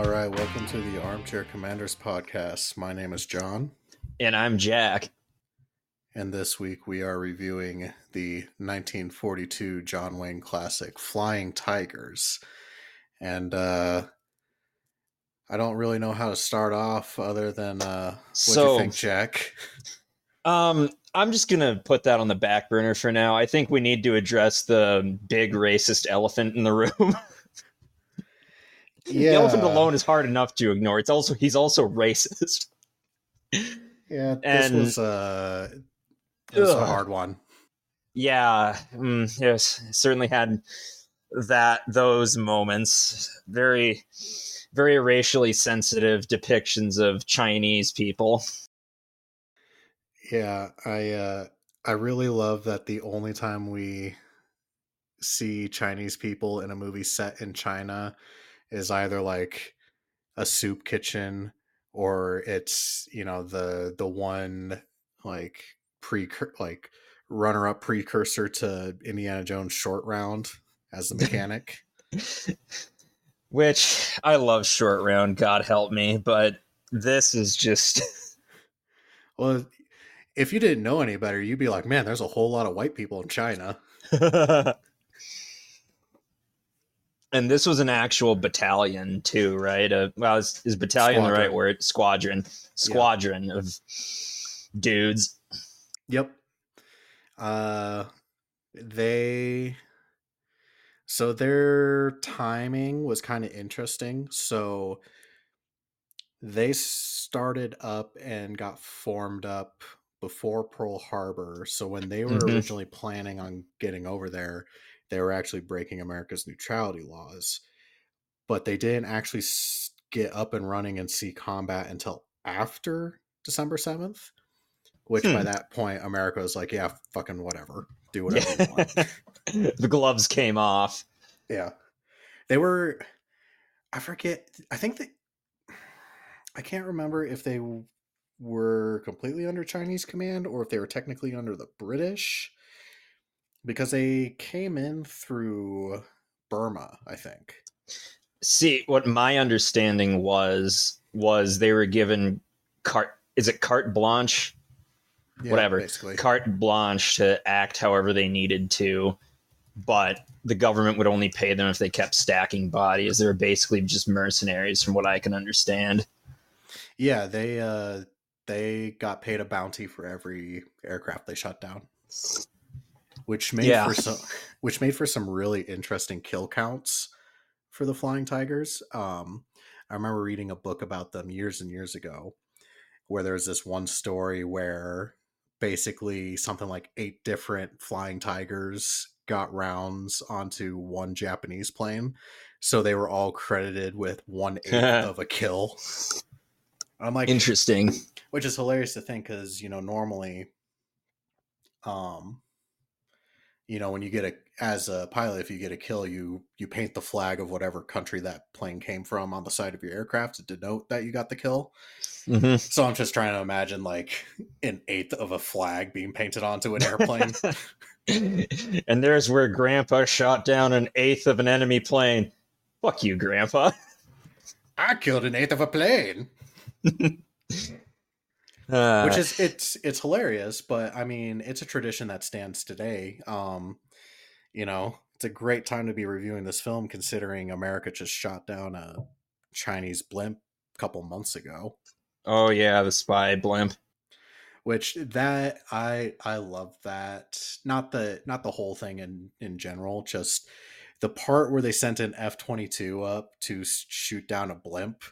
All right, welcome to the Armchair Commanders podcast. My name is John, And I'm Jack. and this week we are reviewing the 1942 John Wayne classic Flying Tigers. And uh I don't really know how to start off other than uh what do So- you think, Jack? Um, I'm just gonna put that on the back burner for now. I think we need to address the big racist elephant in the room. The elephant alone is hard enough to ignore. It's also he's also racist. Yeah, this and- was uh it was a hard one. Yeah, mm, yes, certainly had that those moments. Very, very racially sensitive depictions of Chinese people. Yeah, I uh I really love that the only time we see Chinese people in a movie set in China is either like a soup kitchen or it's, you know, the the one like pre like runner up precursor to Indiana Jones short round as the mechanic. Which I love short round, God help me, but this is just well, if you didn't know any better, you'd be like, "Man, there's a whole lot of white people in China." and this was an actual battalion too, right? Uh, well, is, is battalion the right word? Squadron, squadron of dudes. Yep. Uh they so their timing was kind of interesting. So they started up and got formed up before Pearl Harbor. So when they were Mhm. originally planning on getting over there, they were actually breaking America's neutrality laws. But they didn't actually get up and running and see combat until after December 7th which by Hmm. that point America was like, yeah, fucking whatever, do whatever you want. the gloves came off. yeah, they were. I forget. I think that I can't remember if they were completely under Chinese command or if they were technically under the British, because they came in through Burma. I think. See, what my understanding was was they were given carte. Is it carte blanche? Yeah, Whatever. Basically. carte blanche to act however they needed to, but the government would only pay them if they kept stacking bodies. They were basically just mercenaries, from what I can understand. Yeah, they uh they got paid a bounty for every aircraft they shut down. Which made Yeah. for some which made for some really interesting kill counts for the Flying Tigers. Um I remember reading a book about them years and years ago where there was this one story where basically something like eight different flying tigers got rounds onto one Japanese plane. So they were all credited with one eighth of a kill. I'm like, Interesting. which is hilarious to think because you know normally um you know when you get a as a pilot if you get a kill you you paint the flag of whatever country that plane came from on the side of your aircraft to denote that you got the kill hmm so i'm just trying to imagine like an eighth of a flag being painted onto an airplane and there's where Grandpa shot down an eighth of an enemy plane. Fuck you, Grandpa. i killed an eighth of a plane Uh, which is it's it's hilarious but i mean it's a tradition that stands today. Um you know it's a great time to be reviewing this film considering america just shot down a chinese blimp a couple months ago. Oh yeah, the spy blimp. which that i i love that. Not the not the whole thing in in general just the part where they sent an f-22 up to shoot down a blimp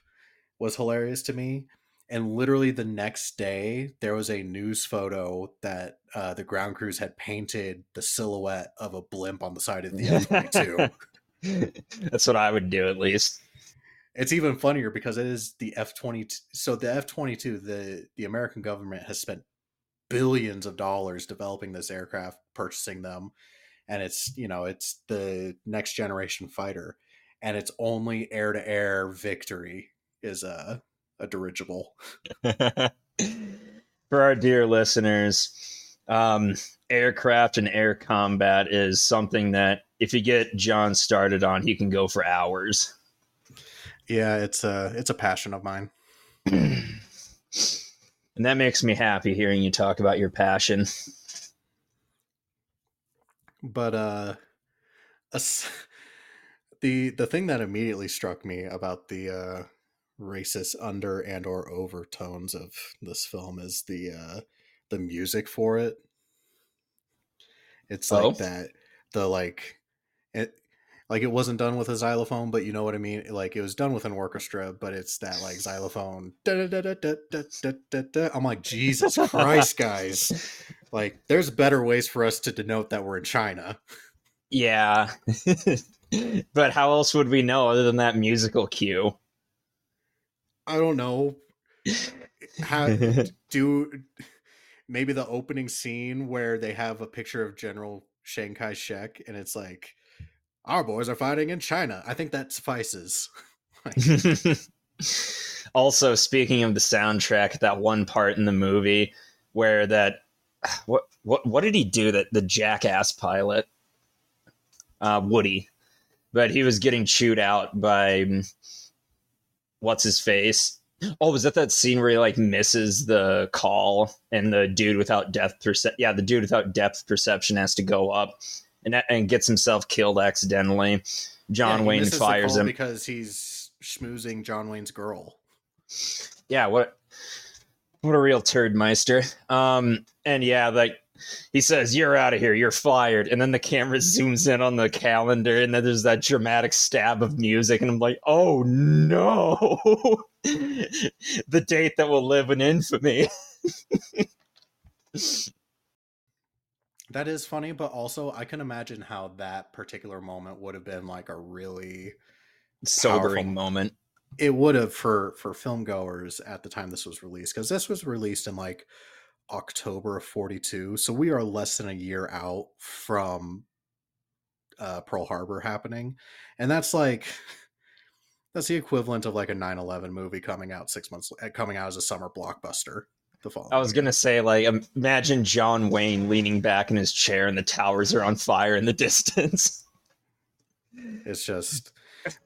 was hilarious to me and literally the next day there was a news photo that uh, the ground crews had painted the silhouette of a blimp on the side of the f-22 That's what I would do at least. it's even funnier because it is the f-22 so the f-22 the the american government has spent billions of dollars developing this aircraft purchasing them and it's you know it's the next generation fighter and it's only air to air victory is a a dirigible For our dear listeners, um, aircraft and air combat is something that if you get John started on, he can go for hours. Yeah, it's a it's a passion of mine. and that makes me happy hearing you talk about your passion. But uh the the thing that immediately struck me about the uh racist under and or overtones of this film is the uh the music for it. It's like oh. that the like it like it wasn't done with a xylophone, but you know what I mean. Like it was done with an orchestra, but it's that like xylophone. I'm like Jesus Christ, guys! Like there's better ways for us to denote that we're in China. Yeah, but how else would we know other than that musical cue? I don't know. How do maybe the opening scene where they have a picture of General Chiang Kai shek and it's like, our boys are fighting in China. I think that suffices. also, speaking of the soundtrack, that one part in the movie where that what what what did he do that the jackass pilot uh, Woody, but he was getting chewed out by what's his face Oh, was that that scene where he like misses the call and the dude without depth perception? Yeah, the dude without depth perception has to go up and and gets himself killed accidentally. John yeah, Wayne fires him because he's schmoozing John Wayne's girl. Yeah, what what a real turd meister. Um, and yeah, like he says, You're out of here, you're fired. And then the camera zooms in on the calendar, and then there's that dramatic stab of music, and I'm like, Oh no, the date that will live in infamy. that is funny, but also I can imagine how that particular moment would have been like a really sobering powerful, moment. It would have for for film goers at the time this was released because this was released in like October of 42. So we are less than a year out from uh, Pearl Harbor happening. And that's like, that's the equivalent of like a 9 11 movie coming out six months, eh, coming out as a summer blockbuster. The fall. I was going to say, like, imagine John Wayne leaning back in his chair and the towers are on fire in the distance. It's just,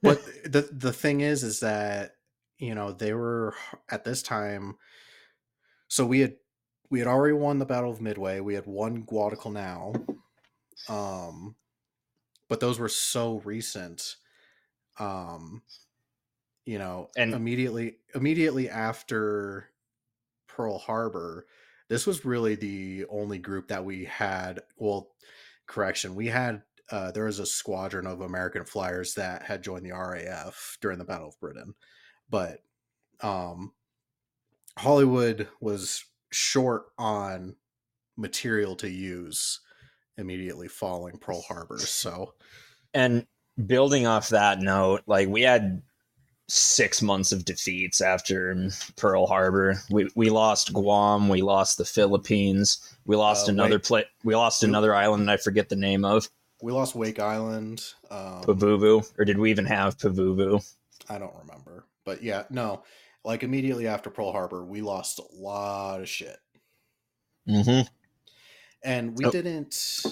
but the, the thing is, is that, you know, they were at this time, so we had we had already won the Battle of Midway. We had won Guadalcanal. Um, but those were so recent. Um, you know, and immediately immediately after Pearl Harbor, this was really the only group that we had. Well, correction, we had uh, there was a squadron of American flyers that had joined the RAF during the Battle of Britain, but um, Hollywood was short on material to use immediately following Pearl Harbor. So, and building off that note, like we had six months of defeats after Pearl Harbor. We we lost Guam, we lost the Philippines, we lost uh, another play, we lost another island I forget the name of. We lost Wake Island, um, Pavuvu, or did we even have Pavuvu? I don't remember, but yeah, no like immediately after Pearl Harbor, we lost a lot of shit. Mm-hmm. And we oh. didn't.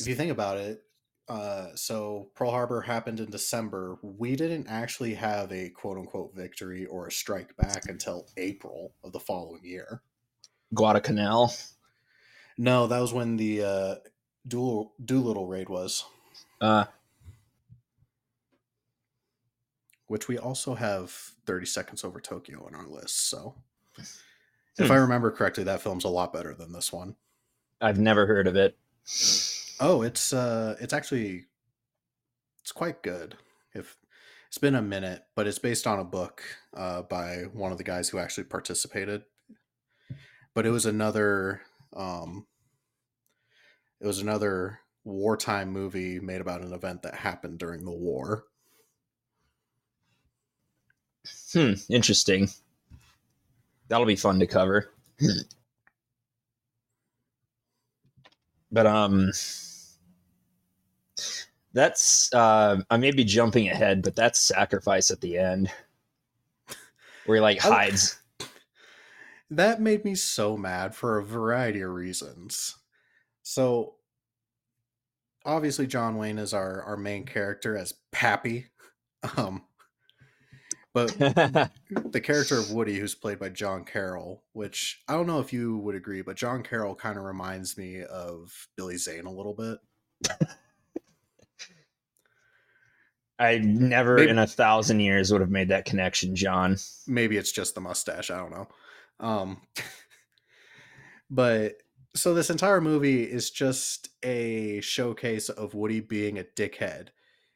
If you think about it, uh, so Pearl Harbor happened in December. We didn't actually have a quote unquote victory or a strike back until April of the following year. Guadalcanal. No, that was when the uh, Doolittle raid was. Uh, which we also have 30 Seconds Over Tokyo on our list. So, hmm. if I remember correctly, that film's a lot better than this one. I've never heard of it. Oh, it's uh, it's actually it's quite good. If it's been a minute, but it's based on a book uh, by one of the guys who actually participated. But it was another, um, it was another wartime movie made about an event that happened during the war. Hmm, interesting. That'll be fun to cover. but um that's uh I may be jumping ahead, but that's sacrifice at the end. Where he like hides. that made me so mad for a variety of reasons. So obviously John Wayne is our our main character as Pappy. Um But the character of Woody, who's played by John Carroll, which I don't know if you would agree, but John Carroll kind of reminds me of Billy Zane a little bit. I never Maybe- in a thousand years would have made that connection, John. maybe it's just the mustache i don't know um but so this entire movie is just a showcase of woody being a dickhead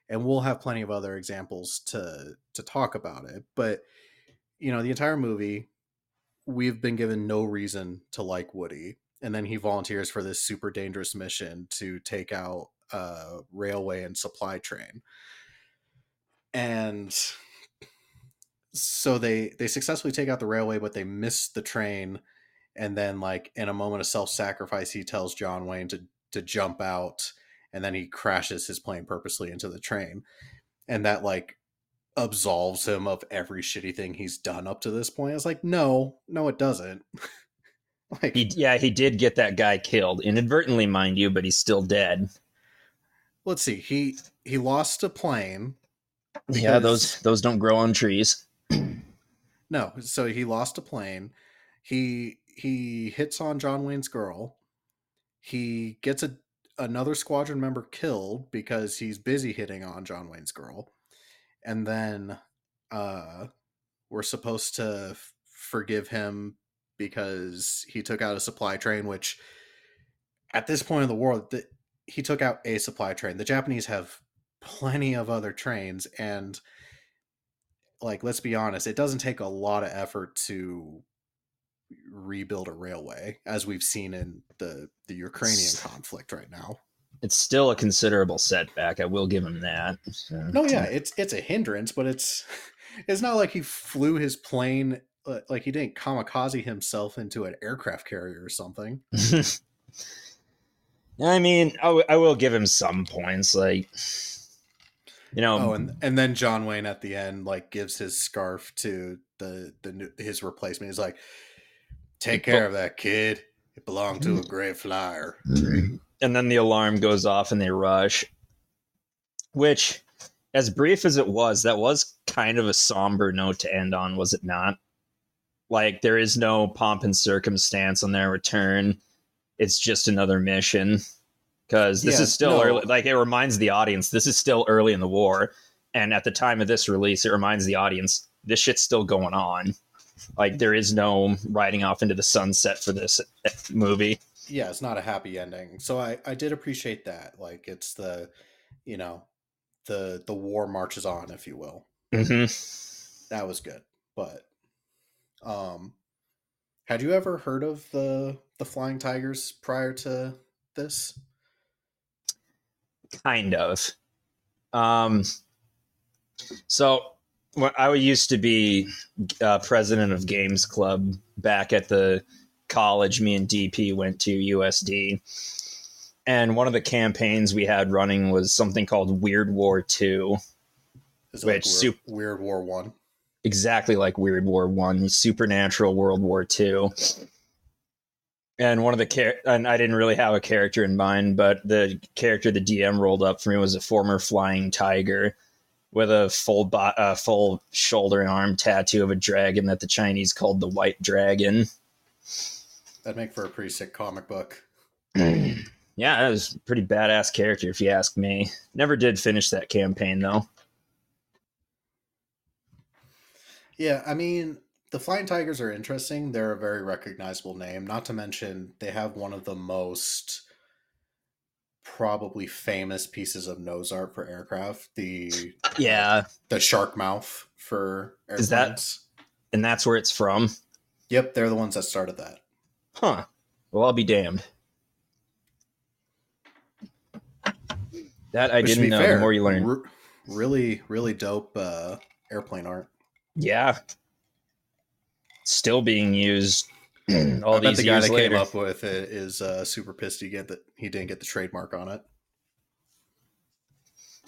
and we'll have plenty of other examples to to talk about it but you know the entire movie we've been given no reason to like woody and then he volunteers for this super dangerous mission to take out a railway and supply train. And so they they successfully take out the railway but they miss the train and then like in a moment of self-sacrifice he tells john wayne to to jump out and then he crashes his plane purposely into the train and that like absolves him of every shitty thing he's done up to this point it's like no no it doesn't like He, yeah, he did get that guy killed inadvertently, mind you, but he's still dead. let's see he he lost a plane Yeah, those those don't grow on trees. No, so he lost a plane. He he hits on John Wayne's girl. He gets a another squadron member killed because he's busy hitting on John Wayne's girl. And then uh we're supposed to f- forgive him because he took out a supply train which at this point in the world the, he took out a supply train. The Japanese have plenty of other trains and like let's be honest it doesn't take a lot of effort to rebuild a railway as we've seen in the the ukrainian conflict right now It's still a considerable setback. I will give him that. So- no yeah it's it's a hindrance but it's it's not like he flew his plane like he didn't kamikaze himself into an aircraft carrier or something I mean, I, w- I will give him some points. Like, you know, oh and and then john wayne at the end like gives his scarf to the the his replacement he's like take care of that kid it belonged to a great flyer and then the alarm goes off and they rush. Which, as brief as it was, that was kind of a somber note to end on, was it not? Like, there is no pomp and circumstance on their return. It's just another mission. Because this Yeah, is still no. early. Like, it reminds the audience this is still early in the war. And at the time of this release, it reminds the audience this shit's still going on. Like, there is no riding off into the sunset for this movie. yeah it's not a happy ending. So i i did appreciate that. Like it's the you know the the war marches on if you will. Hmm that was good. But um had you ever heard of the the flying tigers prior to this? Kind of. Um so when i used to be uh, president of games club back at the college me and dp went to usd and one of the campaigns we had running was something called weird war 2 Which like sup- weird, war one. Exactly like weird war 1 supernatural world war 2 and one of the char- and I didn't really have a character in mind, but the character the DM rolled up for me was a former flying tiger with a full bo- uh, full shoulder and arm tattoo of a dragon that the Chinese called the White Dragon. that'd make for a pretty sick comic book yeah, that was a pretty badass character if you ask me. Never did finish that campaign though. Yeah, I mean, the Flying Tigers are interesting. They're a very recognizable name. Not to mention, they have one of the most probably famous pieces of nose art for aircraft. The Yeah, the shark mouth for airplanes. Is that- and that's where it's from. Yep, they're the ones that started that. Huh. Well, I'll be damned. That I Which, didn't know. fair, the more you learn. re- really, really dope uh, airplane art. Yeah. Still being used all I bet these the guy that later. came up with it is uh, super pissed he get that he didn't get the trademark on it.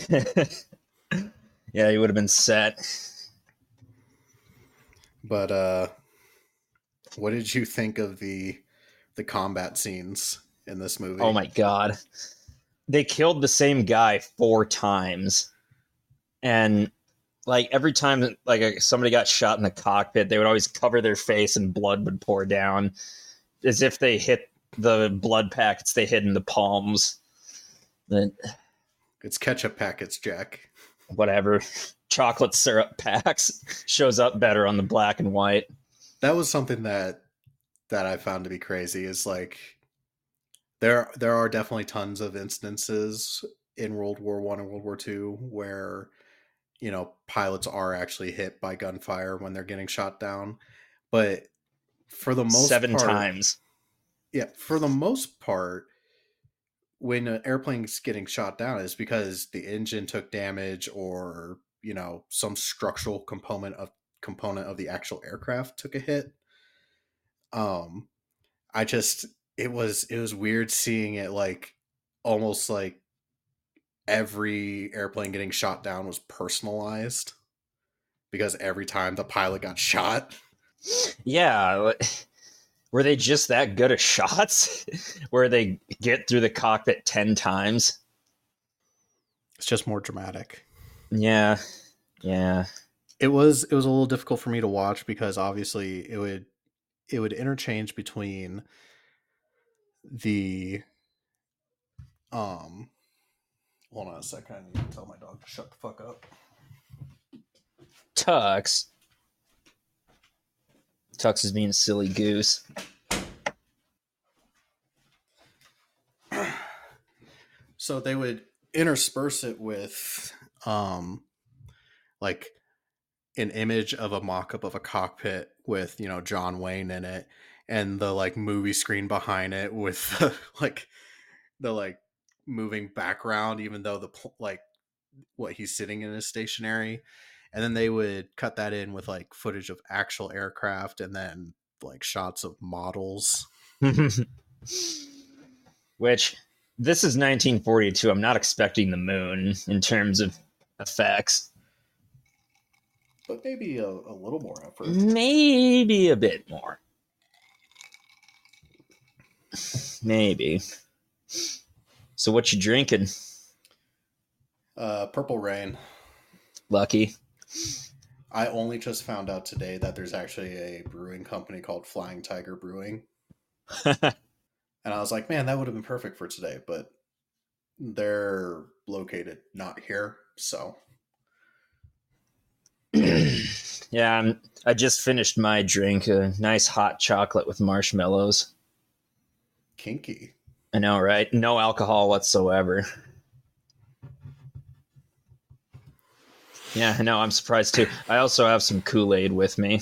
yeah, he would have been set. But uh, what did you think of the the combat scenes in this movie? Oh my god. They killed the same guy four times. And like every time like a, somebody got shot in the cockpit, they would always cover their face and blood would pour down, as if they hit the blood packets they hid in the palms. But It's ketchup packets, Jack. whatever, chocolate syrup packs shows up better on the black and white. That was something that that I found to be crazy. Is like there there are definitely tons of instances in World War One and World War Two where you know pilots are actually hit by gunfire when they're getting shot down, but for the most Seven part, times. yeah, for the most part, when an airplane's getting shot down, is because the engine took damage or you know some structural component of component of the actual aircraft took a hit. Um, I just it was it was weird seeing it like almost like every airplane getting shot down was personalized because every time the pilot got shot Yeah. Were they just that good at shots? Where they get through the cockpit 10 times? it's just more dramatic Yeah. Yeah. it was it was a little difficult for me to watch because obviously it would it would interchange between the um hold on a second i need to tell my dog to shut the fuck up Tux. Tux is being a silly goose. so they would intersperse it with um like an image of a mock-up of a cockpit with you know john wayne in it and the like movie screen behind it with the, like the like moving background even though the like what he's sitting in is stationary and then they would cut that in with like footage of actual aircraft and then like shots of models Which, this is 1942. I'm not expecting the moon in terms of effects. but maybe a, a little more effort Maybe a bit more. Maybe. So what you drinking? uh purple rain Lucky. I only just found out today that there's actually a brewing company called Flying Tiger Brewing. And I was like, man, that would have been perfect for today, but they're located not here. So, yeah, I'm, I just finished my drink. A nice hot chocolate with marshmallows. kinky. I know, right? No alcohol whatsoever. Yeah, I know. I'm surprised too. I also have some Kool Aid with me.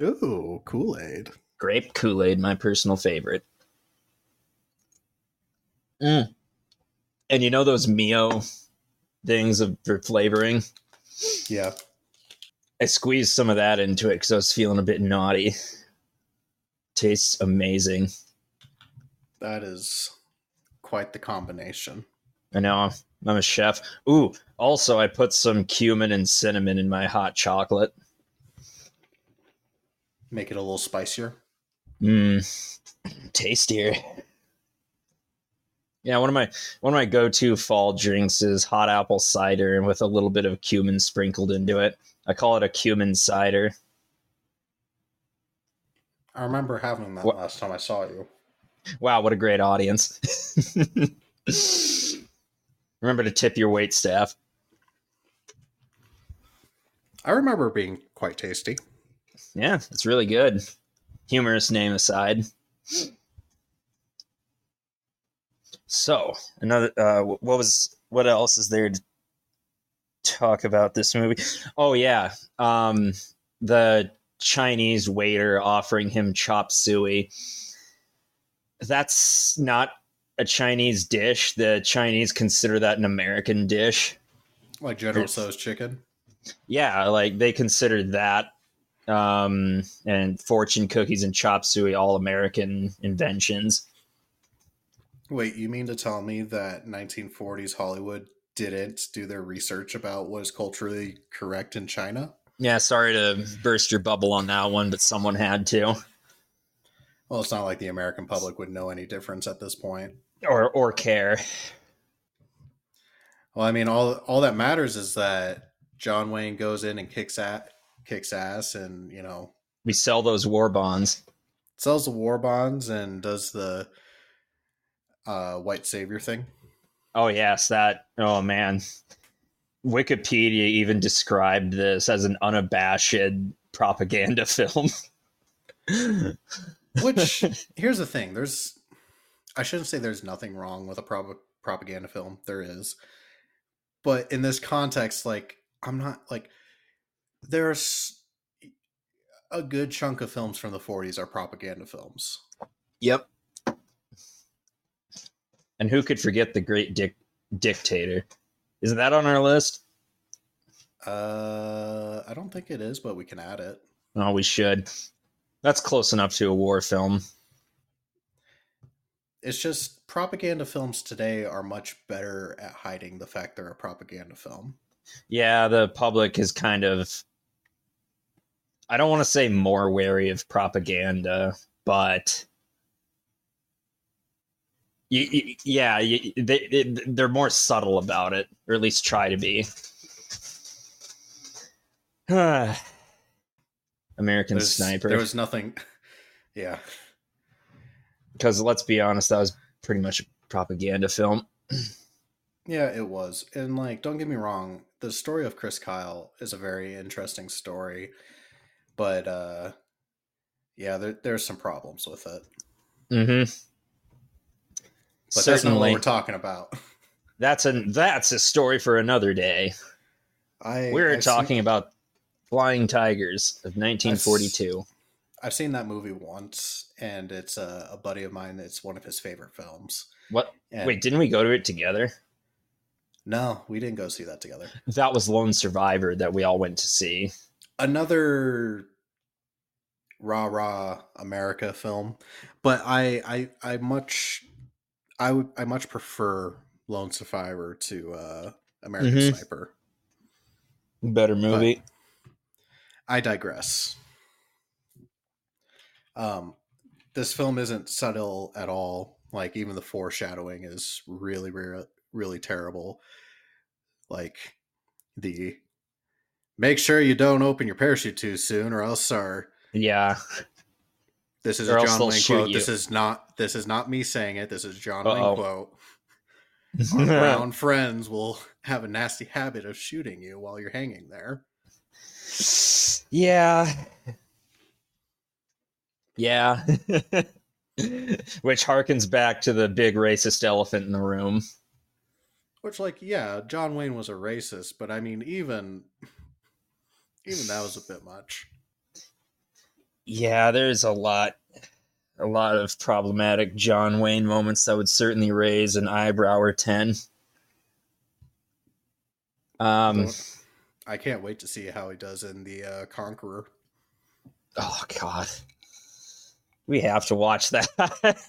Ooh, Kool Aid. Grape Kool Aid, my personal favorite. Mm. And you know those Mio things of, for flavoring? Yeah. I squeezed some of that into it because I was feeling a bit naughty. Tastes amazing. That is quite the combination. I know. I'm a chef. Ooh, also I put some cumin and cinnamon in my hot chocolate. Make it a little spicier. Mmm, tastier. Yeah, one of my one of my go-to fall drinks is hot apple cider and with a little bit of cumin sprinkled into it. I call it a cumin cider. I remember having that What- last time I saw you. Wow, what a great audience. Remember to tip your wait staff. I remember being quite tasty. Yeah, it's really good. Humorous name aside. So, another uh what was what else is there to talk about this movie? Oh yeah, um the Chinese waiter offering him chop suey. That's not a Chinese dish. The Chinese consider that an American dish. Like General It's- Tso's chicken. Yeah, like they consider that um and fortune cookies and chop suey all American inventions. Wait, you mean to tell me that 1940s Hollywood didn't do their research about what is culturally correct in China? Yeah, sorry to burst your bubble on that one, but someone had to. Well, it's not like the American public would know any difference at this point. Or or care. Well, I mean, all all that matters is that John Wayne goes in and kicks at kicks ass, and you know We sell those war bonds. sells the war bonds and does the uh, white savior thing. Oh yes, that. Oh man, Wikipedia even described this as an unabashed propaganda film. Which here's the thing: there's, I shouldn't say there's nothing wrong with a prop- propaganda film. There is, but in this context, like I'm not like there's a good chunk of films from the 40s are propaganda films. Yep. And who could forget the Great Dic- Dictator? Isn't that on our list? Uh, I don't think it is, but we can add it. Oh, we should. That's close enough to a war film. It's just propaganda films today are much better at hiding the fact they're a propaganda film. Yeah, the public is kind of. I don't want to say more wary of propaganda, but. You, you- yeah, you, they, they, they're more subtle about it, or at least try to be. American There's- Sniper. There was nothing. Yeah. because let's be honest, that was pretty much a propaganda film. Yeah, it was. And like, don't get me wrong, the story of Chris Kyle is a very interesting story, but uh yeah, there, there's some problems with it. Mm-hmm. But that's not what Certainly, we're talking about. that's a that's a story for another day. I We're I've seen- talking about Flying Tigers of 1942. I've seen that movie once, and it's a, a buddy of mine. It's one of his favorite films. What? And Wait, didn't we go to it together? no, we didn't go see that together. That was Lone Survivor that we all went to see. Another rah rah America film, but I I I much I would I much prefer Lone Survivor to uh, American Mhm. Sniper. Better movie. I digress. Um, this film isn't subtle at all. Like even the foreshadowing is really, really, really terrible. Like the make sure you don't open your parachute too soon, or else our yeah. this is Or a John Wayne quote. you. This is not this is not me saying it. This is John Uh-oh. Wayne quote. Our brown friends will have a nasty habit of shooting you while you're hanging there. Yeah. Yeah. Which harkens back to the big racist elephant in the room. Which, like, yeah, John Wayne was a racist, but I mean, even even that was a bit much. Yeah, there's a lot a lot of problematic John Wayne moments that would certainly raise an eyebrow or 10. Um I can't wait to see how he does in the uh, Conqueror. oh god. We have to watch that.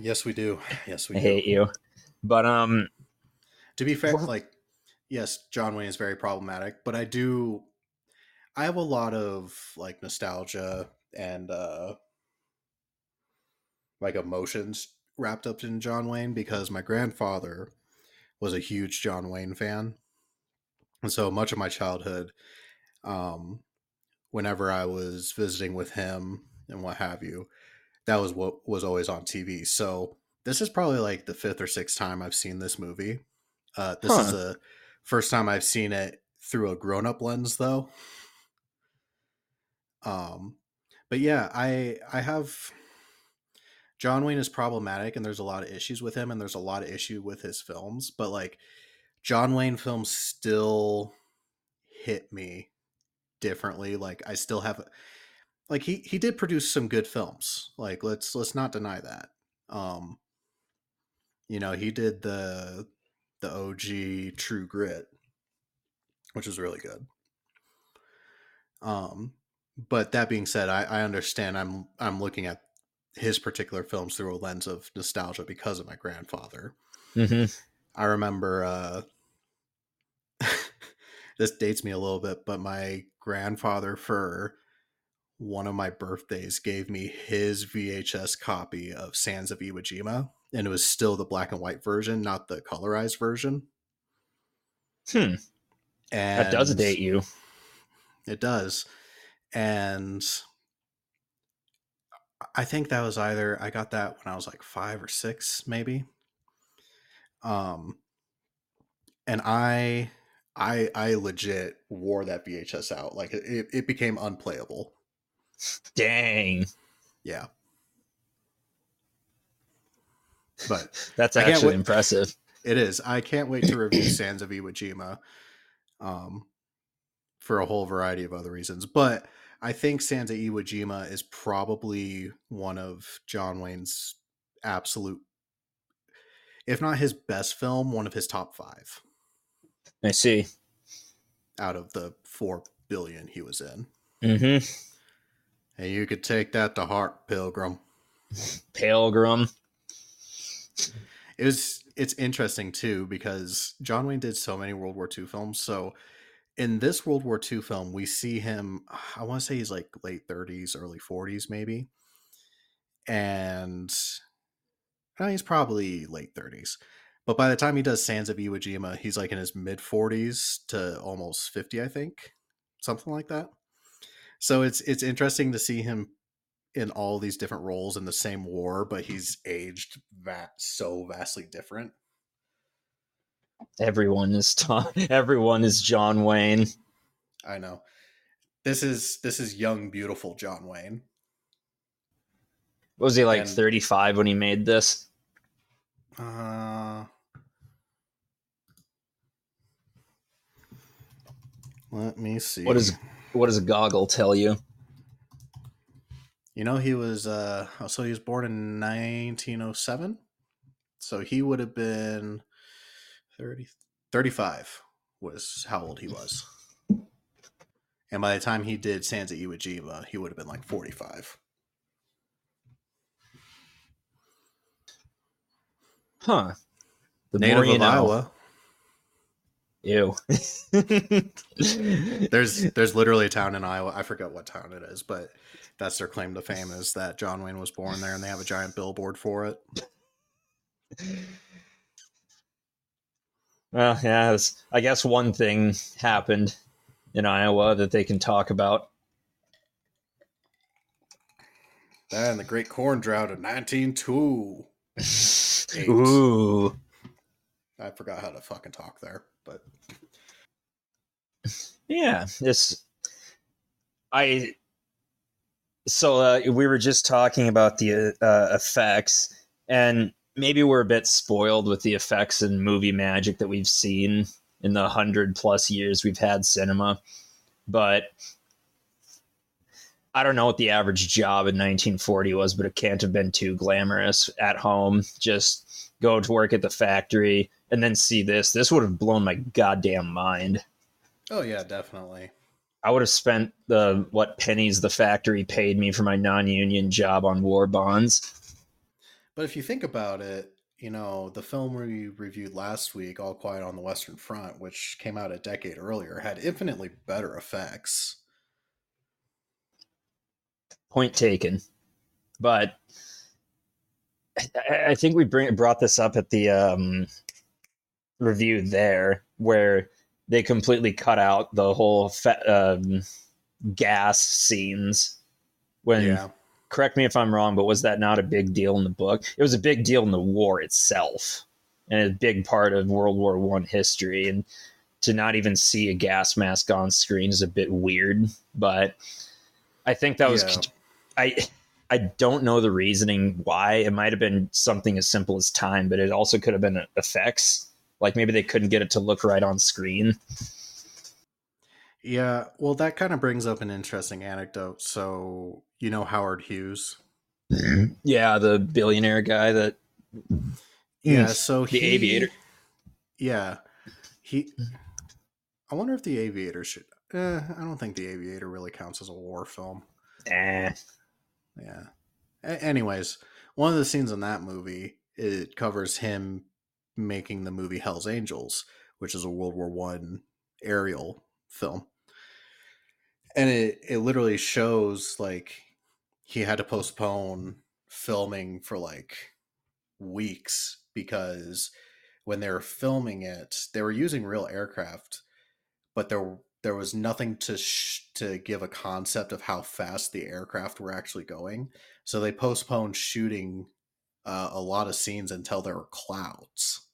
Yes, we do. Yes, we I do. hate you. But um To be fair, What? like, yes, John Wayne is very problematic, but I do. I have a lot of like nostalgia and uh like emotions wrapped up in John Wayne because my grandfather was a huge John Wayne fan. And so much of my childhood, um, whenever I was visiting with him and what have you, that was what was always on TV. So this is probably like the fifth or sixth time I've seen this movie. Uh, this is the first time I've seen it through a grown up lens, though. Um, but yeah, I I have John Wayne is problematic, and there's a lot of issues with him, and there's a lot of issue with his films. But like, John Wayne films still hit me differently. Like, I still have like he he did produce some good films. Like, let's let's not deny that. Um, you know, he did the the OG True Grit, which was really good. Um, but that being said, I, I understand. I'm I'm looking at his particular films through a lens of nostalgia because of my grandfather. mhm. I remember uh, this dates me a little bit, but my grandfather for one of my birthdays gave me his VHS copy of Sands of Iwo Jima, and it was still the black and white version, not the colorized version. Hmm. And That does date you. It does. And I think that was either I got that when I was like 5 or 6 maybe. Um and I I I legit wore that VHS out. Like it, it became unplayable. Dang. Yeah. But That's actually wait- impressive. it is. I can't wait to review Sands of Iwo Jima um, for a whole variety of other reasons. But I think Sands of Iwo Jima is probably one of John Wayne's absolute, if not his best film, one of his top five I see. out of the four billion he was in. Mm-hmm. And you could take that to heart, Pilgrim. Pilgrim. It was it's interesting too because John Wayne did so many World War II films. So in this World War II film, we see him. I want to say he's like late thirties, early forties, maybe, and uh, he's probably late thirties. But by the time he does Sands of Iwo Jima, he's like in his mid forties to almost fifty, I think, something like that. So it's it's interesting to see him in all these different roles in the same war, but he's aged va- so vastly different. Everyone is Tom. Everyone is John Wayne. I know. This is this is young, beautiful John Wayne. What was he like? And- Thirty-five when he made this. Uh, let me see. What does what does a Goggle tell you? You know, he was uh oh, so he was born in 1907. So he would have been 30 35 was how old he was. And by the time he did Sands of Iwo Jima, he would have been like 45. Huh. The Native of know. Iowa. Ew. There's there's literally a town in Iowa. I forget what town it is, but that's their claim to fame is that John Wayne was born there and they have a giant billboard for it. well, yeah. it's- I guess one thing happened in Iowa that they can talk about. And the Great Corn Drought of 1902. Eight. Ooh. I forgot how to fucking talk there, but Yeah, this I so uh, we were just talking about the uh, effects, and maybe we're a bit spoiled with the effects and movie magic that we've seen in the hundred plus years we've had cinema. But I don't know what the average job in 1940 was, but it can't have been too glamorous at home. Just go to work at the factory and then see this. This would have blown my goddamn mind. oh yeah, definitely. I would have spent the what pennies the factory paid me for my non-union job on war bonds. But if you think about it, you know, the film we reviewed last week, All Quiet on the Western Front, which came out a decade earlier, had infinitely better effects. Point taken. But I, I think we bring brought this up at the um, review there, where they completely cut out the whole fe- um, gas scenes. When yeah. correct me if I'm wrong, but was that not a big deal in the book? It was a big deal in the war itself, and a big part of World War One history. And to not even see a gas mask on screen is a bit weird. But I think that was Yeah. I. I don't know the reasoning why. It might have been something as simple as time, but it also could have been effects. Like maybe they couldn't get it to look right on screen. Yeah, well, that kind of brings up an interesting anecdote. So, you know Howard Hughes? Yeah, the billionaire guy that Yeah, Mm. so The he, Aviator. Yeah, he. I wonder if the Aviator should. Eh, I don't think the Aviator really counts as a war film. eh, Yeah. A- anyways, one of the scenes in that movie it covers him making the movie Hell's Angels, which is a World War One aerial film, and it it literally shows like he had to postpone filming for like weeks because when they were filming it, they were using real aircraft, but there there was nothing to sh- to give a concept of how fast the aircraft were actually going. So they postponed shooting uh, a lot of scenes until there were clouds,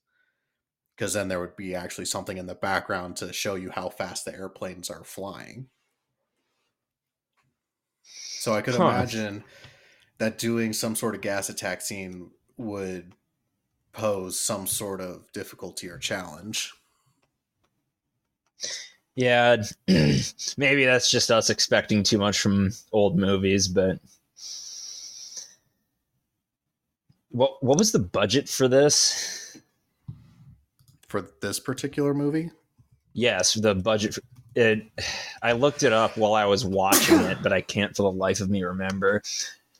because then there would be actually something in the background to show you how fast the airplanes are flying. So I could Huh. imagine that doing some sort of gas attack scene would pose some sort of difficulty or challenge. Yeah, maybe that's just us expecting too much from old movies, but what what was the budget for this? For this particular movie, Yes, the budget. For, it. I looked it up while I was watching it, but I can't for the life of me remember.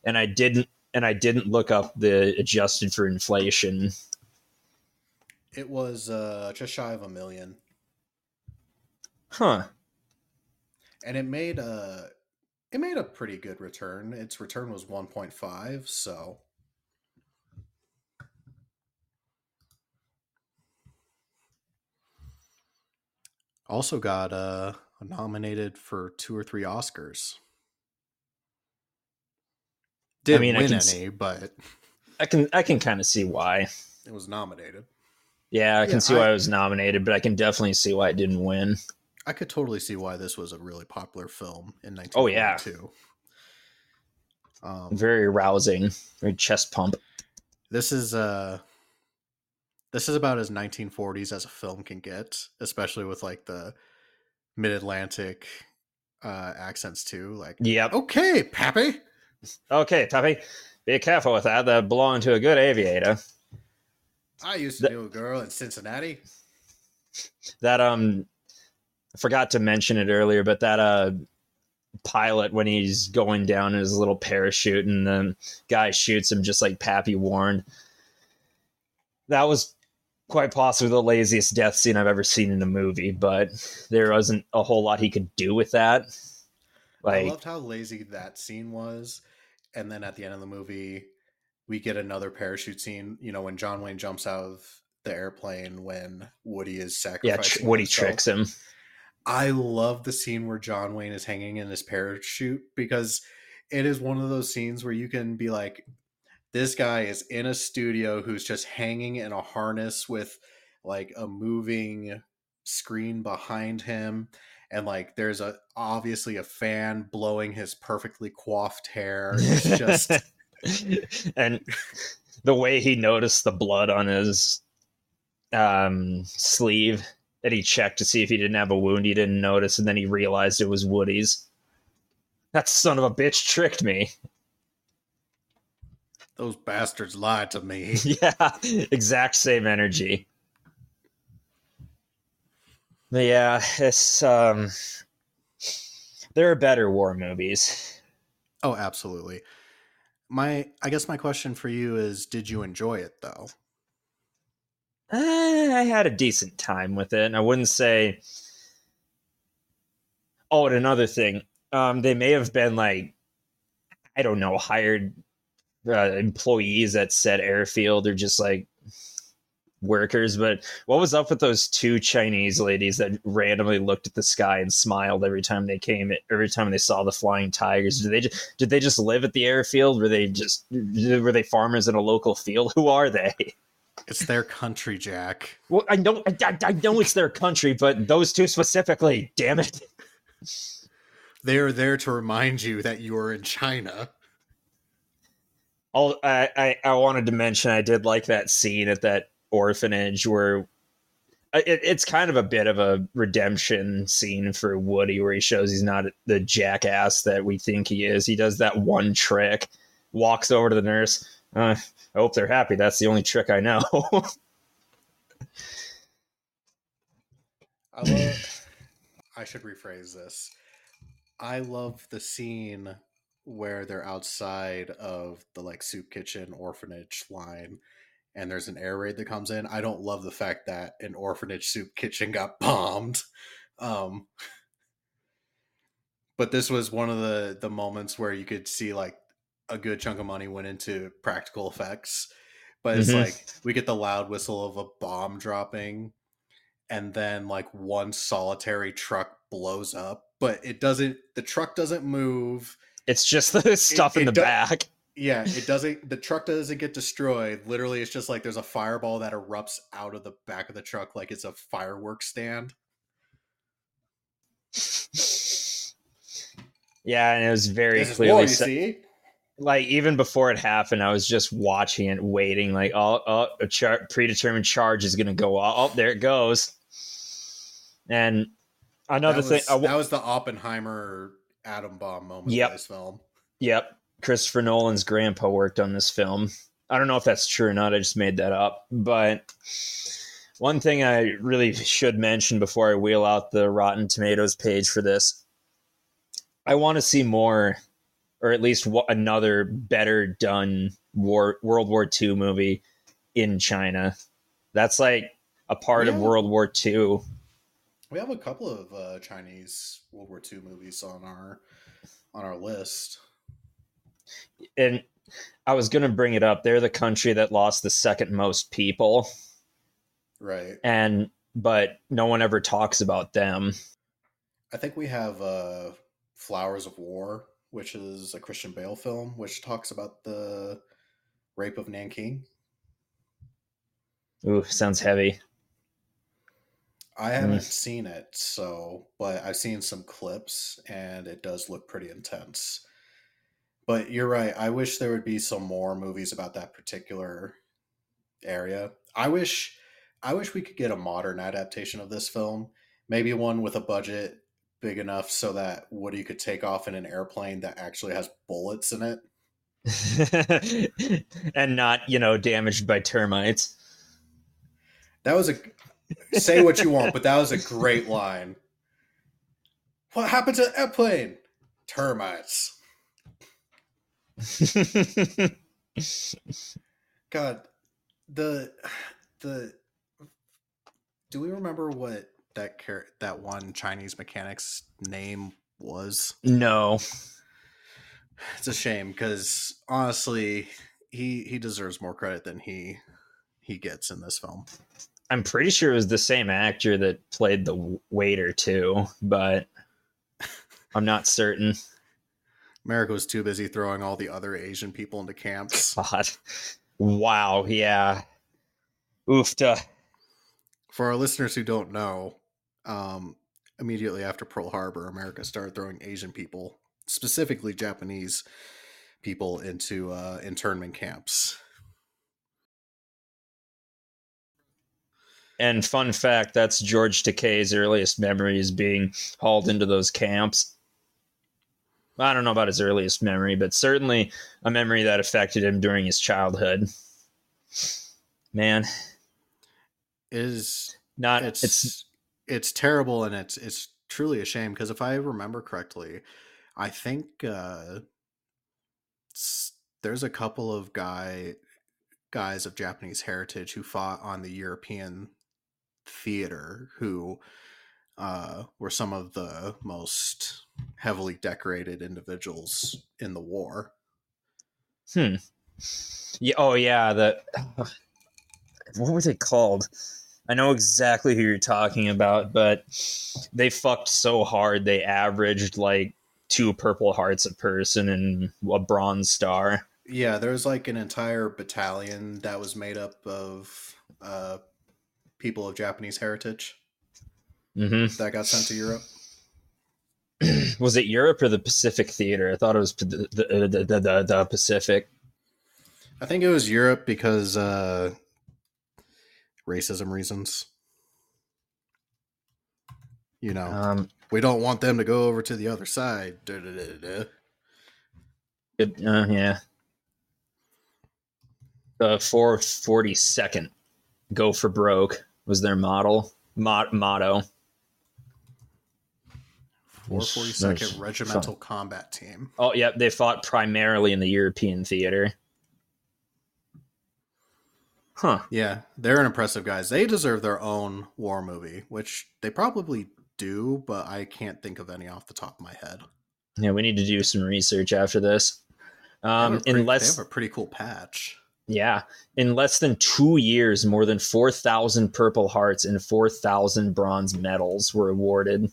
And I didn't. And I didn't look up the adjusted for inflation. it was uh, just shy of a million, Huh. and it made a it made a pretty good return. Its return was one point five, so also got uh, nominated for two or three Oscars. Didn't mean, I win can s- any, but I can I can kind of see why. it was nominated. Yeah, I can Yeah, see I- why it was nominated, but I can definitely see why it didn't win. I could totally see why this was a really popular film in Oh, yeah. Um, Very rousing, very chest pump. this is uh this is about as 1940s as a film can get, especially with like the mid-Atlantic uh accents too. Like, Yep. okay, Pappy. Okay, Tuffy, be careful with that. That belong to a good aviator. I used to know a girl in Cincinnati. That um, forgot to mention it earlier, but that uh, pilot when he's going down in his little parachute and the guy shoots him just like Pappy warned. That was quite possibly the laziest death scene I've ever seen in a movie, but there wasn't a whole lot he could do with that. I loved how lazy that scene was. And then at the end of the movie, we get another parachute scene. You know, when John Wayne jumps out of the airplane when Woody is sacrificed. yeah, tr- Woody himself. tricks him. I love the scene where John Wayne is hanging in his parachute because it is one of those scenes where you can be like, this guy is in a studio who's just hanging in a harness with like a moving screen behind him and like there's a obviously a fan blowing his perfectly coiffed hair. It's just and the way he noticed the blood on his um, sleeve that he checked to see if he didn't have a wound he didn't notice and then he realized it was woody's. That son of a bitch tricked me. Those bastards lied to me. Yeah exact same energy. But yeah it's um there are better war movies. Oh absolutely. My i guess my question for you is did you enjoy it though Eh, I had a decent time with it. And I wouldn't say. Oh, and another thing, um, they may have been like, I don't know, hired uh, employees at said airfield or just like workers. But what was up with those two Chinese ladies that randomly looked at the sky and smiled every time they came? Every time they saw the flying tigers, did they just did they just live at the airfield? Were they just were they farmers in a local field? Who are they? It's their country jack Well, I know, I, I- know it's their country, but those two specifically, damn it. they are there to remind you that you are in china I'll, I, I, I wanted to mention I did like that scene at that orphanage where uh, it, it's kind of a bit of a redemption scene for Woody, where he shows he's not the jackass that we think he is. He does that one trick, walks over to the nurse. Uh, I hope they're happy. That's the only trick I know. I love. I should rephrase this. I love the scene where they're outside of the like soup kitchen orphanage line, and there's an air raid that comes in. I don't love the fact that an orphanage soup kitchen got bombed. Um, but this was one of the the moments where you could see like a good chunk of money went into practical effects. But it's Mhm. like we get the loud whistle of a bomb dropping and then like one solitary truck blows up, but it doesn't. The truck doesn't move. It's just the stuff it in the do- back. Yeah, it doesn't. The truck doesn't get destroyed. Literally, it's just like there's a fireball that erupts out of the back of the truck, like it's a fireworks stand. yeah, and it was very This is clearly war, se- see. Like even before it happened, I was just watching it, waiting. Like, oh, oh a char- predetermined charge is gonna go. off. Oh, there it goes. And another that thing, was, I wa- that was the Oppenheimer atom bomb moment Yep. of this film. Yep. Christopher Nolan's grandpa worked on this film. I don't know if that's true or not. I just made that up. But one thing I really should mention before I wheel out the Rotten Tomatoes page for this I want to see more, or at least another better done war, World War II movie in China. That's like a part of World War II. We have a couple of uh, Chinese World War II movies on our on our list. And I was going to bring it up. They're the country that lost the second most people. Right. and but no one ever talks about them. I think we have uh, Flowers of War, which is a Christian Bale film, which talks about the rape of Nanking. Ooh, sounds heavy. I haven't mm. seen it, so but I've seen some clips and it does look pretty intense. But you're right. I wish there would be some more movies about that particular area. I wish I wish we could get a modern adaptation of this film. Maybe one with a budget big enough so that Woody could take off in an airplane that actually has bullets in it. and not, you know, damaged by termites. That was a say what you want, but that was a great line. What happened to the airplane? Termites. God, the the do we remember what that char- that one Chinese mechanic's name was? no. It's a shame because honestly, he he deserves more credit than he he gets in this film. I'm pretty sure it was the same actor that played the waiter too, but I'm not certain. America was too busy throwing all the other Asian people into camps. God. Wow, yeah. Oofta. For our listeners who don't know, um, immediately after Pearl Harbor, America started throwing Asian people, specifically Japanese people, into uh, internment camps. And fun fact, that's George Takei's earliest memories being hauled into those camps. I don't know about his earliest memory, but certainly a memory that affected him during his childhood. Man, is not it's it's, it's terrible and it's it's truly a shame because if I remember correctly, I think uh, there's a couple of guy guys of Japanese heritage who fought on the European theater who uh, were some of the most heavily decorated individuals in the war. hmm. Yeah, oh yeah, the what were they called? I know exactly who you're talking about, but they fucked so hard they averaged like two purple hearts a person and a bronze star. Yeah, there was like an entire battalion that was made up of uh, people of Japanese heritage hmm that got sent to Europe. Was it Europe or the Pacific Theater? I thought it was the, the, the, the Pacific. I think it was Europe because uh, racism reasons. You know, Um, we don't want them to go over to the other side. Da, it- uh, yeah. The 442nd Go for Broke was their model mot- motto. 442nd That's Regimental Combat Team. Oh, yeah, they fought primarily in the European theater. Huh. Yeah, they're an impressive guys. They deserve their own war movie, which they probably do, but I can't think of any off the top of my head. Yeah, we need to do some research after this. They have Um, pretty, they have a pretty cool patch. Yeah. In less than two years, more than 4,000 Purple Hearts and 4,000 bronze medals were awarded. That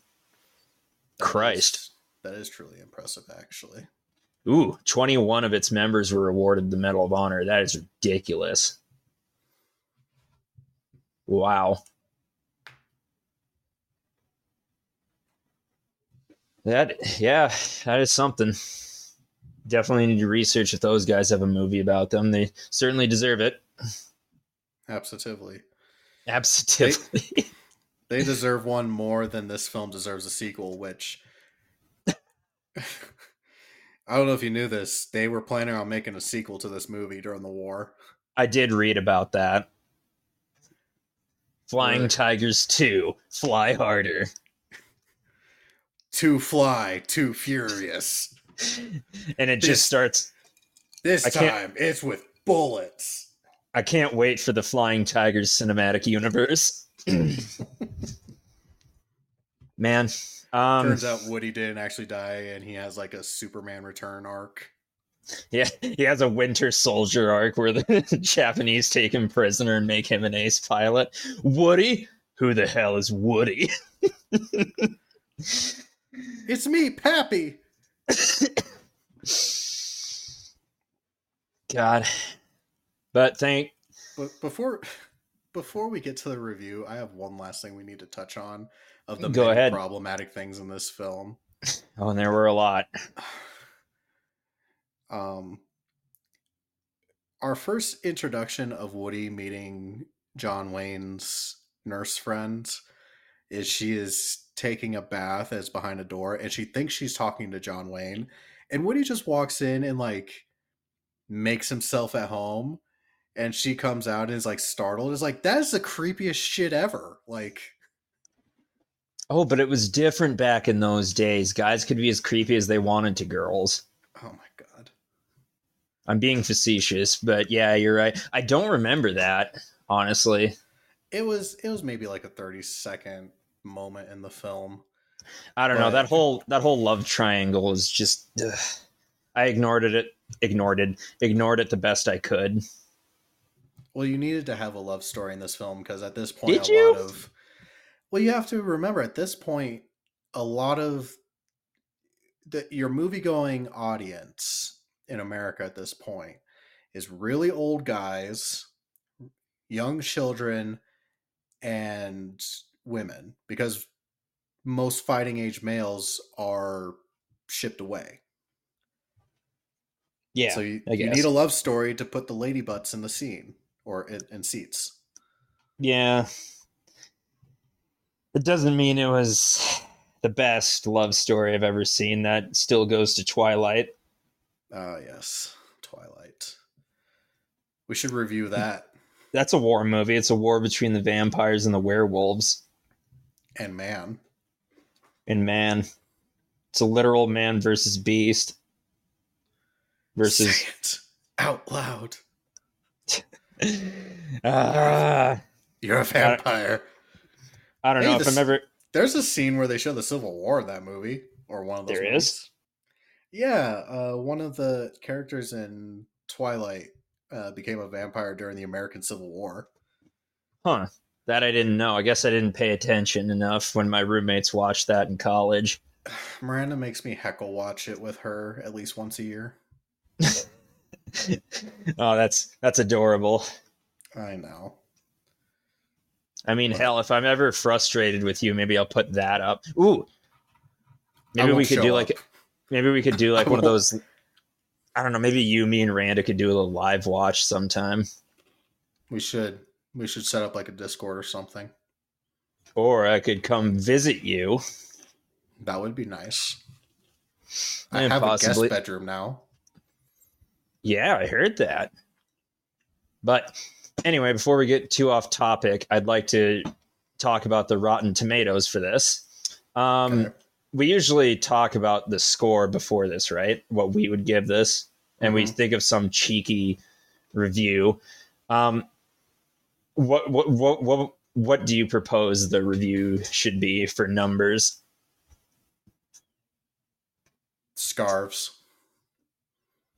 Christ. is- that is truly impressive, actually. Ooh, 21 of its members were awarded the Medal of Honor. That is ridiculous. Wow. That, yeah, that is something. Definitely need to research if those guys have a movie about them. They certainly deserve it. Absolutely. Absolutely. They deserve one more than this film deserves a sequel, which I don't know if you knew this. They were planning on making a sequel to this movie during the war. I did read about that. Flying. Tigers 2, Fly Harder. Too fly, too furious. And it This- just starts This I time it's with bullets. I can't wait for the Flying Tigers cinematic universe. Man, um, Turns out Woody didn't actually die and he has like a Superman return arc. Yeah, he has a Winter Soldier arc where the Japanese take him prisoner and make him an ace pilot. Woody, who the hell is Woody? It's me, Pappy. God, but thank But before before we get to the review, I have one last thing we need to touch on of the Go ahead. problematic things in this film. oh, and there were a lot. Um our first introduction of Woody meeting John Wayne's nurse friend is she is taking a bath as behind a door and she thinks she's talking to John Wayne and Woody just walks in and like makes himself at home and she comes out and is like startled is like that is the creepiest shit ever like Oh, but it was different back in those days. Guys could be as creepy as they wanted to girls. I'm being facetious, but yeah, you're right. I don't remember that, honestly. it was it was maybe like a 30 second moment in the film I don't know. That whole that whole love triangle is just ugh. I ignored it ignored it ignored it the best I could. Well, you needed to have a love story in this film because at this point, Did a you? lot of well, you have to remember at this point, a lot of the your movie going audience in America at this point is really old guys, young children, and women because most fighting age males are shipped away. Yeah. so you, you need a love story to put the lady butts in the scene or in, in seats. yeah. It doesn't mean it was the best love story I've ever seen. That still goes to Twilight. Ah, yes, Twilight. We should review that. That's a war movie. It's a war between the vampires and the werewolves. And man, And man, it's a literal man versus beast. Versus say it out loud. Ah, You're a vampire. I don't Hey, know if this- I'm ever. There's a scene where they show the Civil War in that movie, or one of those. There movies. is? Yeah, uh, one of the characters in Twilight uh, became a vampire during the American Civil War. Huh. That I didn't know. I guess I didn't pay attention enough when my roommates watched that in college. Miranda makes me heckle watch it with her at least once a year. oh, that's that's adorable. I know. I mean, What? hell, if I'm ever frustrated with you, maybe I'll put that up. Ooh. Maybe we could do like up. Maybe we could do like one of those I don't know, maybe you, me, and Randa could do a little live watch sometime. We should. We should set up like a Discord or something. Or I could come visit you. That would be nice. I And have possibly- a guest bedroom now. Yeah, I heard that. But anyway, before we get too off topic, I'd like to talk about the Rotten Tomatoes for this. Um, Okay. We usually talk about the score before this, right? What we would give this, and we Mhm. think of some cheeky review. Um, what what what what what do you propose the review should be for numbers? Scarves.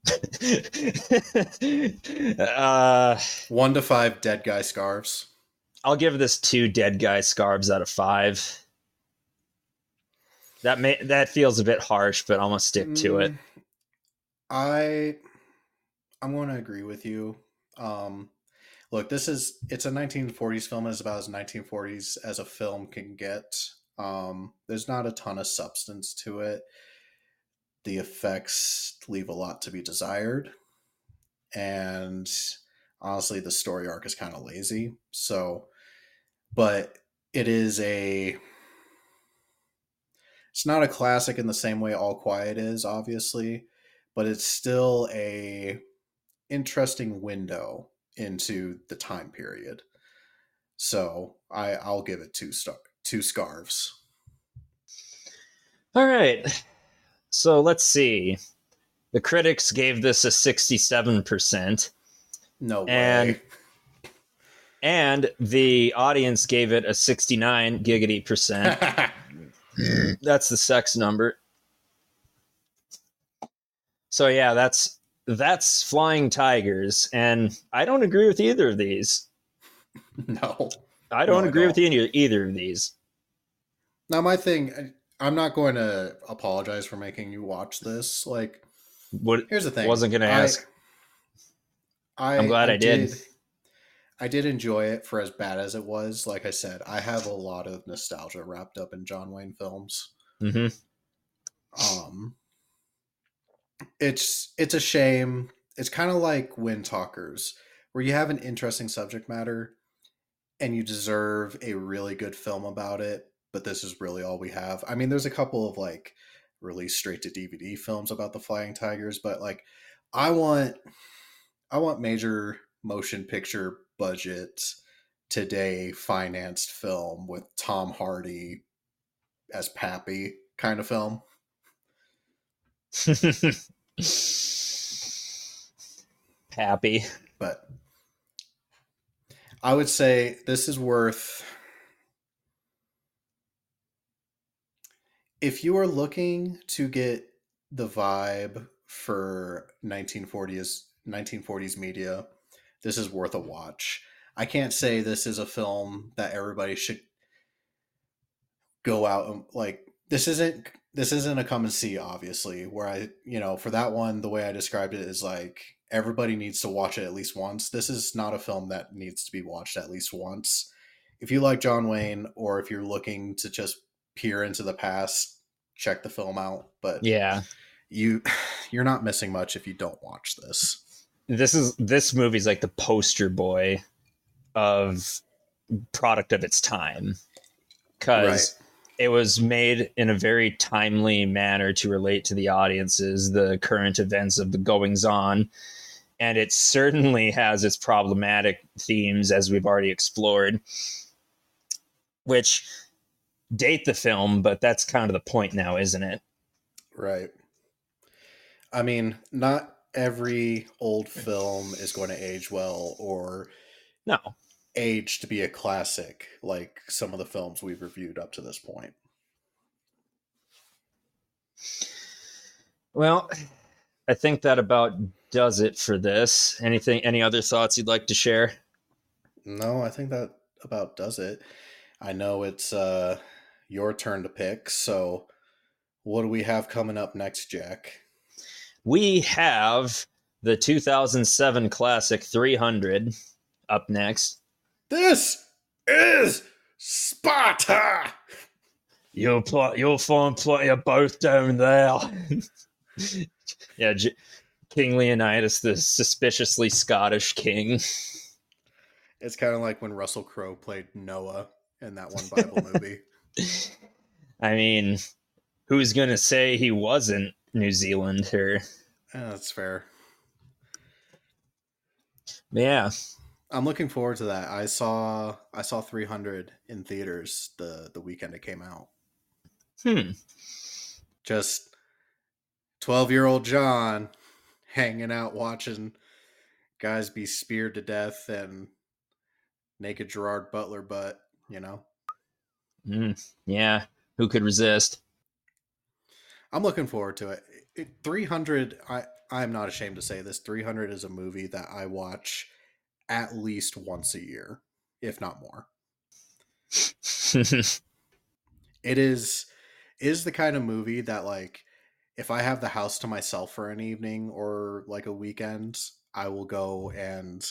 uh, One to five dead guy scarves. I'll give this two dead guy scarves out of five. That may that feels a bit harsh, but I'm gonna stick to it. Mm, I I'm to agree with you. Um, look, this is it's a 1940s film. It's about as 1940s as a film can get. Um, there's not a ton of substance to it. The effects leave a lot to be desired, and honestly, the story arc is kind of lazy. So, but it is a it's not a classic in the same way All Quiet is, obviously, but it's still a interesting window into the time period. So I I'll give it two star two scarves. All right. So let's see. The critics gave this a 67%, No way. And- and the audience gave it a 69 giggity percent. Mm. that's the sex number. So yeah, that's that's Flying Tigers, and I don't agree with either of these. no. I don't agree with either either of these. Now my thing I'm not going to apologize for making you watch this. Like What here's the thing. Wasn't gonna ask. I, I'm glad I did. I did enjoy it for as bad as it was. Like I said, I have a lot of nostalgia wrapped up in John Wayne films. hmm um it's it's a shame it's kind of like Windtalkers where you have an interesting subject matter and you deserve a really good film about it but this is really all we have i mean there's a couple of like released straight to dvd films about the flying tigers but like i want i want major motion picture budget today financed film with tom hardy as pappy kind of film Pappy. but I would say this is worth. If you are looking to get the vibe for 1940s 1940s media, this is worth a watch. I can't say this is a film that everybody should go out and like this isn't this isn't a come and see obviously where I you know for that one the way I described it is like everybody needs to watch it at least once. This is not a film that needs to be watched at least once. If you like John Wayne or if you're looking to just peer into the past, check the film out, but Yeah. you you're not missing much if you don't watch this. This is this movie's like the poster boy of product of its time. Cuz it was made in a very timely manner to relate to the audiences, the current events of the goings on. And it certainly has its problematic themes, as we've already explored, which date the film, but that's kind of the point now, isn't it? Right. I mean, not every old film is going to age well or No. age to be a classic like some of the films we've reviewed up to this point. Well, I think that about does it for this. Anything any other thoughts you'd like to share? No, I think that about does it. I know it's uh your turn to pick, so what do we have coming up next, Jack? We have the 2007 classic 300 up next. This is Sparta. You'll pl- you'll find plenty of both down there. yeah, J- King Leonidas, the suspiciously Scottish king. It's kind of like when Russell Crowe played Noah in that one Bible movie. I mean, who's gonna say he wasn't New Zealand or Yeah, that's fair. yeah. I'm looking forward to that. I saw I saw 300 in theaters the the weekend it came out. Hmm. Just 12 year old John hanging out watching guys be speared to death and naked Gerard Butler butt, you know. Mm, yeah. Who could resist? I'm looking forward to it. It 300 I I'm not ashamed to say this 300 is a movie that I watch at least once a year, if not more. it is is the kind of movie that like if I have the house to myself for an evening or like a weekend, I will go and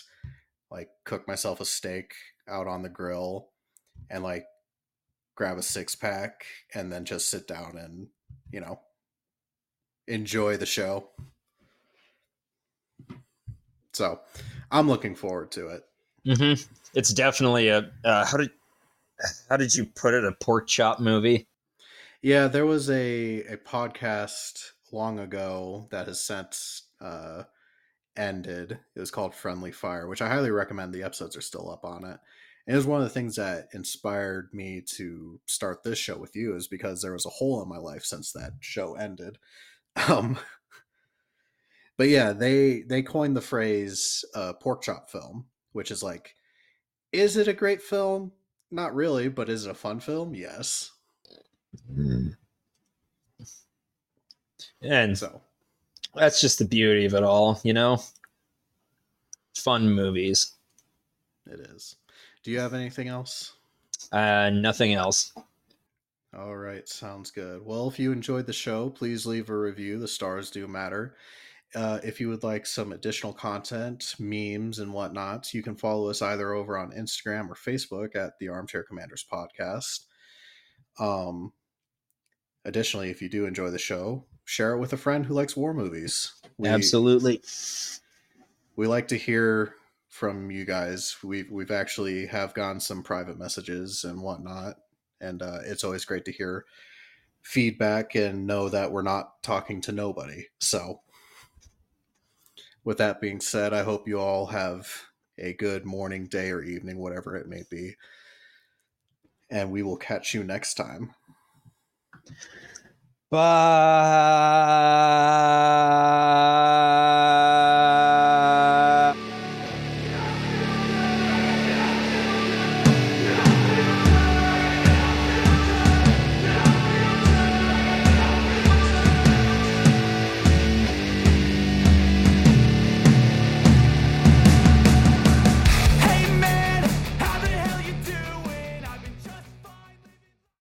like cook myself a steak out on the grill and like grab a six pack and then just sit down and, you know, enjoy the show. So, I'm looking forward to it. Mm-hmm. It's definitely a uh, how did how did you put it? A pork chop movie? Yeah, there was a a podcast long ago that has since uh, ended. It was called Friendly Fire, which I highly recommend. The episodes are still up on it. And it was one of the things that inspired me to start this show with you, is because there was a hole in my life since that show ended. Um, but yeah, they they coined the phrase uh, "pork chop film," which is like, is it a great film? Not really, but is it a fun film? Yes. And so that's just the beauty of it all, you know? Fun movies. It is. Do you have anything else? Uh, nothing else. All right, sounds good. Well, if you enjoyed the show, please leave a review. The stars do matter. Uh, if you would like some additional content, memes, and whatnot, you can follow us either over on Instagram or Facebook at the Armchair Commanders Podcast. Um, additionally, if you do enjoy the show, share it with a friend who likes war movies. We, Absolutely. We like to hear from you guys. We've we've actually have gotten some private messages and whatnot, and uh, it's always great to hear feedback and know that we're not talking to nobody. So, with that being said, I hope you all have a good morning, day, or evening, whatever it may be. And we will catch you next time. Bye.